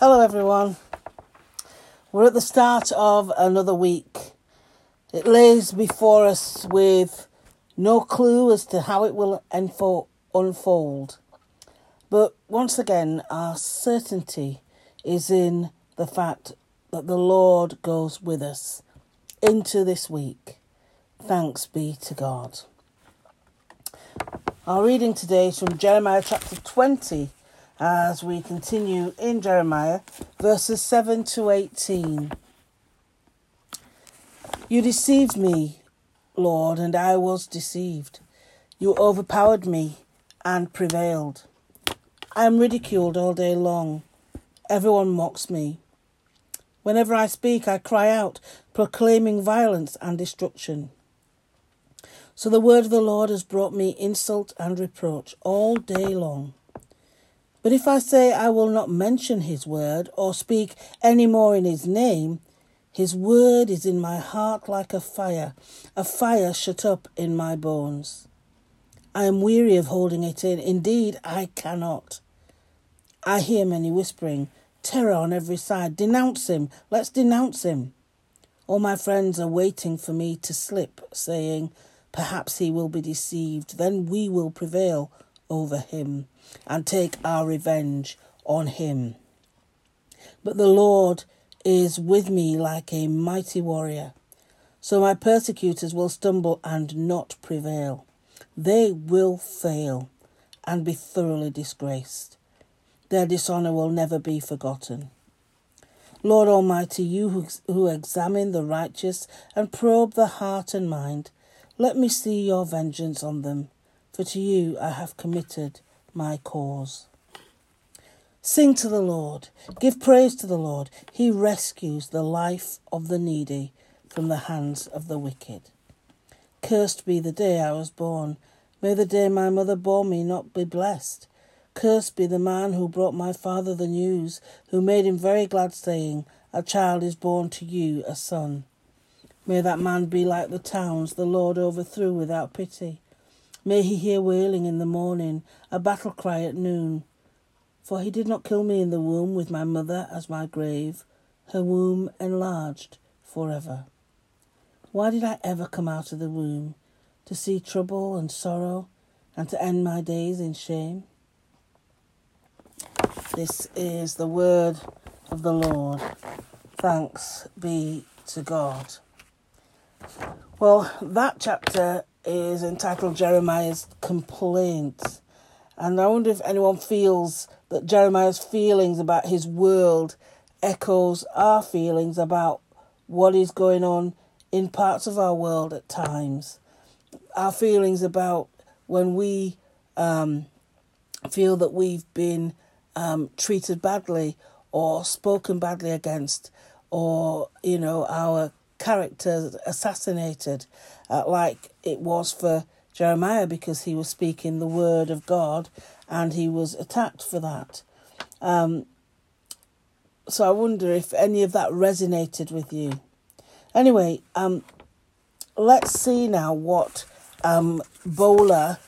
Hello, everyone. We're at the start of another week. It lays before us with no clue as to how it will unfold. But once again, our certainty is in the fact that the Lord goes with us into this week. Thanks be to God. Our reading today is from Jeremiah chapter 20 as we continue in Jeremiah, verses 7 to 18. You deceived me, Lord, and I was deceived. You overpowered me and prevailed. I am ridiculed all day long. Everyone mocks me. Whenever I speak, I cry out, proclaiming violence and destruction. So the word of the Lord has brought me insult and reproach all day long. But if I say I will not mention his word or speak any more in his name, his word is in my heart like a fire, a fire shut up in my bones. I am weary of holding it in. Indeed, I cannot. I hear many whispering, terror on every side. Denounce him. Let's denounce him. All my friends are waiting for me to slip, saying, Perhaps he will be deceived. Then we will prevail over him and take our revenge on him. But the Lord is with me like a mighty warrior. So my persecutors will stumble and not prevail. They will fail and be thoroughly disgraced. Their dishonour will never be forgotten. Lord Almighty, you who, who examine the righteous and probe the heart and mind, let me see your vengeance on them, for to you I have committed my cause. Sing to the Lord, give praise to the Lord. He rescues the life of the needy from the hands of the wicked. Cursed be the day I was born. May the day my mother bore me not be blessed. Cursed be the man who brought my father the news, who made him very glad, saying, A child is born to you, a son. May that man be like the towns the Lord overthrew without pity. May he hear wailing in the morning, a battle cry at noon. For he did not kill me in the womb with my mother as my grave, her womb enlarged forever. Why did I ever come out of the womb? To see trouble and sorrow, and to end my days in shame? This is the word of the Lord. Thanks be to God. Well, that chapter is entitled Jeremiah's Complaint. And I wonder if anyone feels that Jeremiah's feelings about his world echoes our feelings about what is going on in parts of our world at times. Our feelings about when we um, feel that we've been um, treated badly or spoken badly against, or, you know, our character assassinated, uh, like it was for Jeremiah, because he was speaking the word of God and he was attacked for that. Um, so I wonder if any of that resonated with you. Anyway, um, let's see now what um, Bola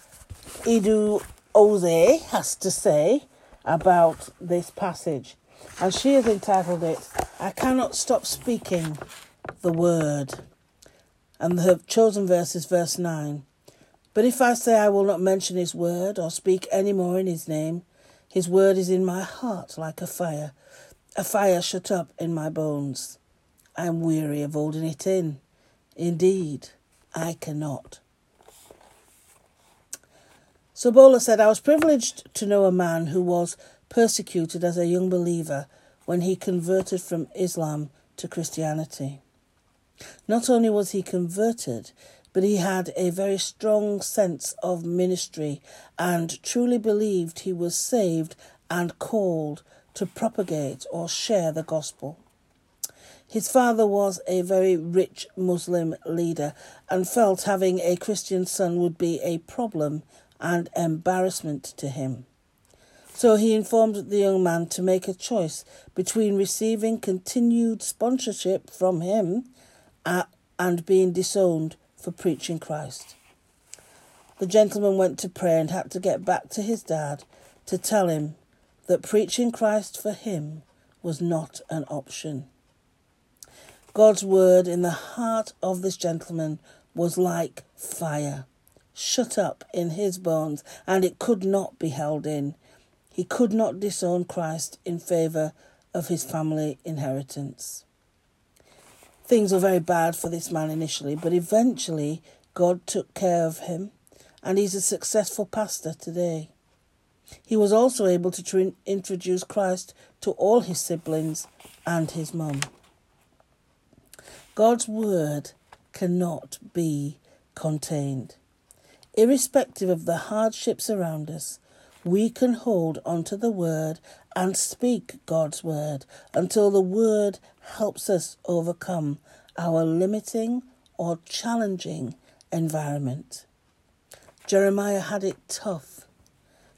Idu Oze has to say about this passage. And she has entitled it, I Cannot Stop Speaking the word. And the chosen verse is verse 9. But if I say I will not mention his word or speak any more in his name, his word is in my heart like a fire, a fire shut up in my bones. I am weary of holding it in. Indeed, I cannot. So Bola said, I was privileged to know a man who was persecuted as a young believer when he converted from Islam to Christianity. Not only was he converted, but he had a very strong sense of ministry and truly believed he was saved and called to propagate or share the gospel. His father was a very rich Muslim leader and felt having a Christian son would be a problem and embarrassment to him. So he informed the young man to make a choice between receiving continued sponsorship from him Uh, and being disowned for preaching Christ. The gentleman went to pray and had to get back to his dad to tell him that preaching Christ for him was not an option. God's word in the heart of this gentleman was like fire, shut up in his bones, and it could not be held in. He could not disown Christ in favour of his family inheritance. Things were very bad for this man initially, but eventually God took care of him, and he's a successful pastor today. He was also able to tr- introduce Christ to all his siblings and his mum. God's word cannot be contained. Irrespective of the hardships around us, we can hold onto the word and speak God's word until the word helps us overcome our limiting or challenging environment. Jeremiah had it tough,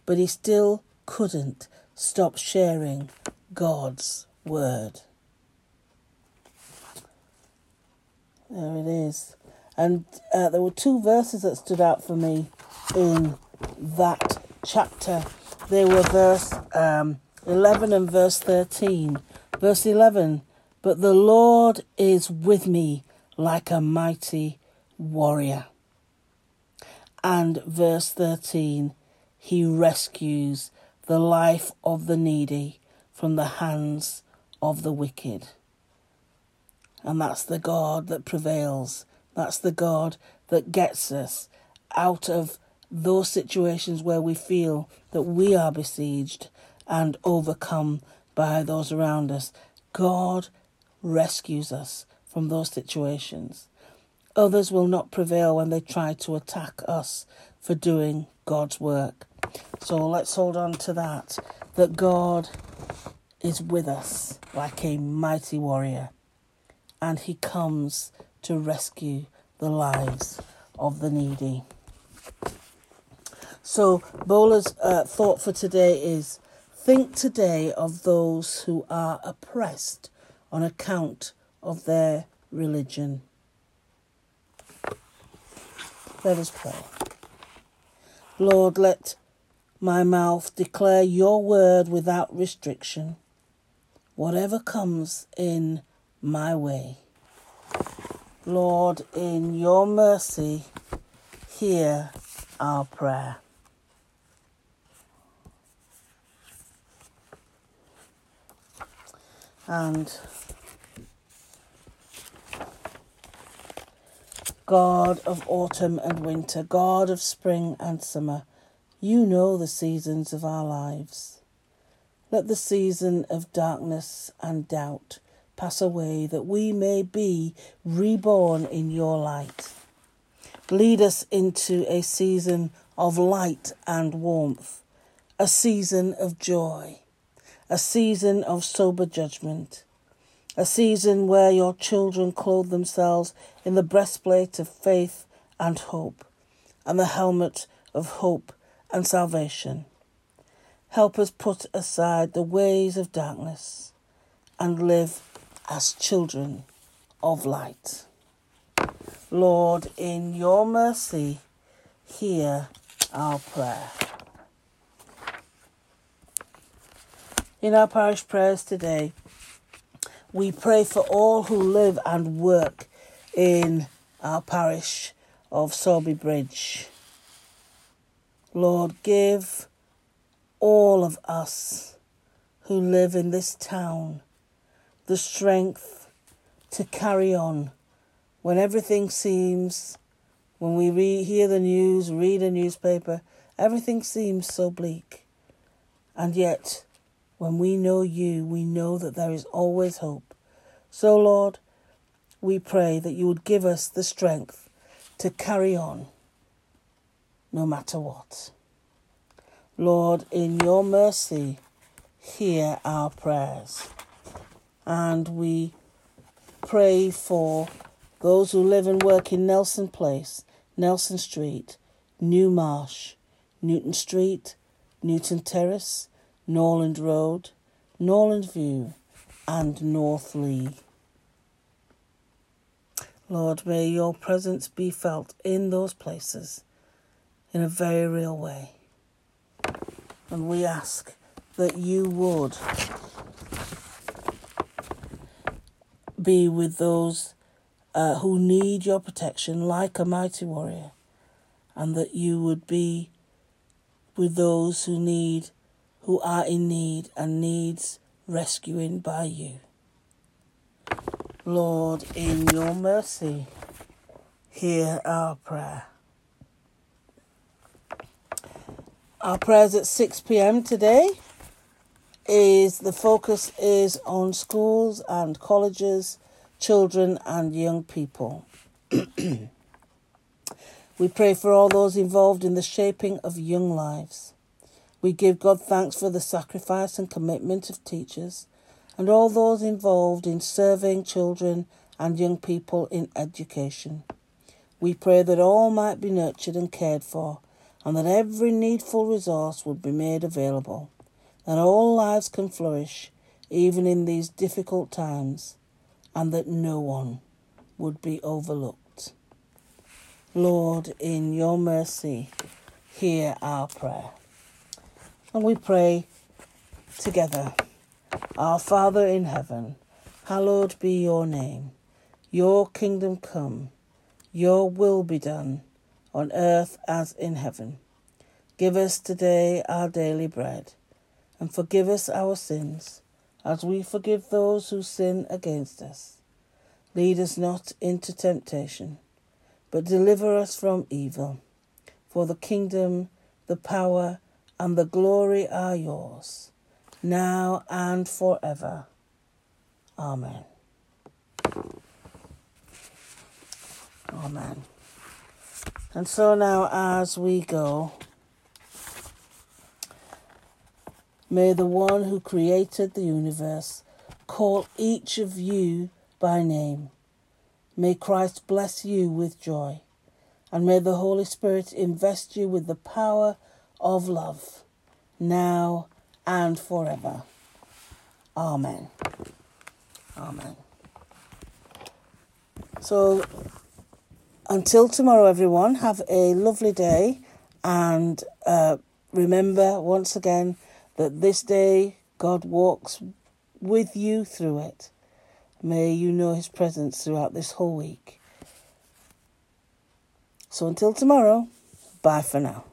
but he still couldn't stop sharing God's word. There it is. And uh, there were two verses that stood out for me in that chapter. They were verse um, 11 and verse 13. Verse 11 But the Lord is with me like a mighty warrior. And verse 13 He rescues the life of the needy from the hands of the wicked. And that's the God that prevails. That's the God that gets us out of those situations where we feel that we are besieged and overcome by those around us. God rescues us from those situations. Others will not prevail when they try to attack us for doing God's work. So let's hold on to that, that God is with us like a mighty warrior and he comes to rescue the lives of the needy. So, Bola's uh, thought for today is think today of those who are oppressed on account of their religion. Let us pray. Lord, let my mouth declare your word without restriction, whatever comes in my way. Lord, in your mercy, hear our prayer. And God of autumn and winter, God of spring and summer, you know the seasons of our lives. Let the season of darkness and doubt pass away, that we may be reborn in your light. Lead us into a season of light and warmth, a season of joy, a season of sober judgment, a season where your children clothe themselves in the breastplate of faith and hope, and the helmet of hope and salvation. Help us put aside the ways of darkness and live as children of light. Lord, in your mercy, hear our prayer. In our parish prayers today, we pray for all who live and work in our parish of Sowerby Bridge. Lord, give all of us who live in this town the strength to carry on when everything seems, when we re- hear the news, read a newspaper, everything seems so bleak. And yet, when we know you, we know that there is always hope. So, Lord, we pray that you would give us the strength to carry on no matter what. Lord, in your mercy, hear our prayers and we pray for those who live and work in Nelson Place, Nelson Street, New Marsh, Newton Street, Newton Terrace, Norland Road, Norland View, and North Lee. Lord, may your presence be felt in those places in a very real way. And we ask that you would be with those uh, who need your protection like a mighty warrior, and that you would be with those who need, who are in need and needs rescuing by you. Lord, in your mercy, hear our prayer. Our prayers at 6 p.m. today is the focus is on schools and colleges, children and young people. we pray for all those involved in the shaping of young lives. We give God thanks for the sacrifice and commitment of teachers and all those involved in serving children and young people in education. We pray that all might be nurtured and cared for, and that every needful resource would be made available that all lives can flourish even in these difficult times, and that no one would be overlooked. Lord, in your mercy, hear our prayer. And we pray together Our Father in heaven, hallowed be your name. Your kingdom come, your will be done, on earth as in heaven. Give us today our daily bread and forgive us our sins, as we forgive those who sin against us. Lead us not into temptation, but deliver us from evil. For the kingdom, the power, and the glory are yours, now and forever. Amen. Amen. And so now, as we go, May the one who created the universe call each of you by name. May Christ bless you with joy, and may the Holy Spirit invest you with the power of love, now and forever. Amen. Amen. So, until tomorrow, everyone, have a lovely day, and uh, remember once again that this day God walks with you through it. May you know his presence throughout this whole week. So until tomorrow, bye for now.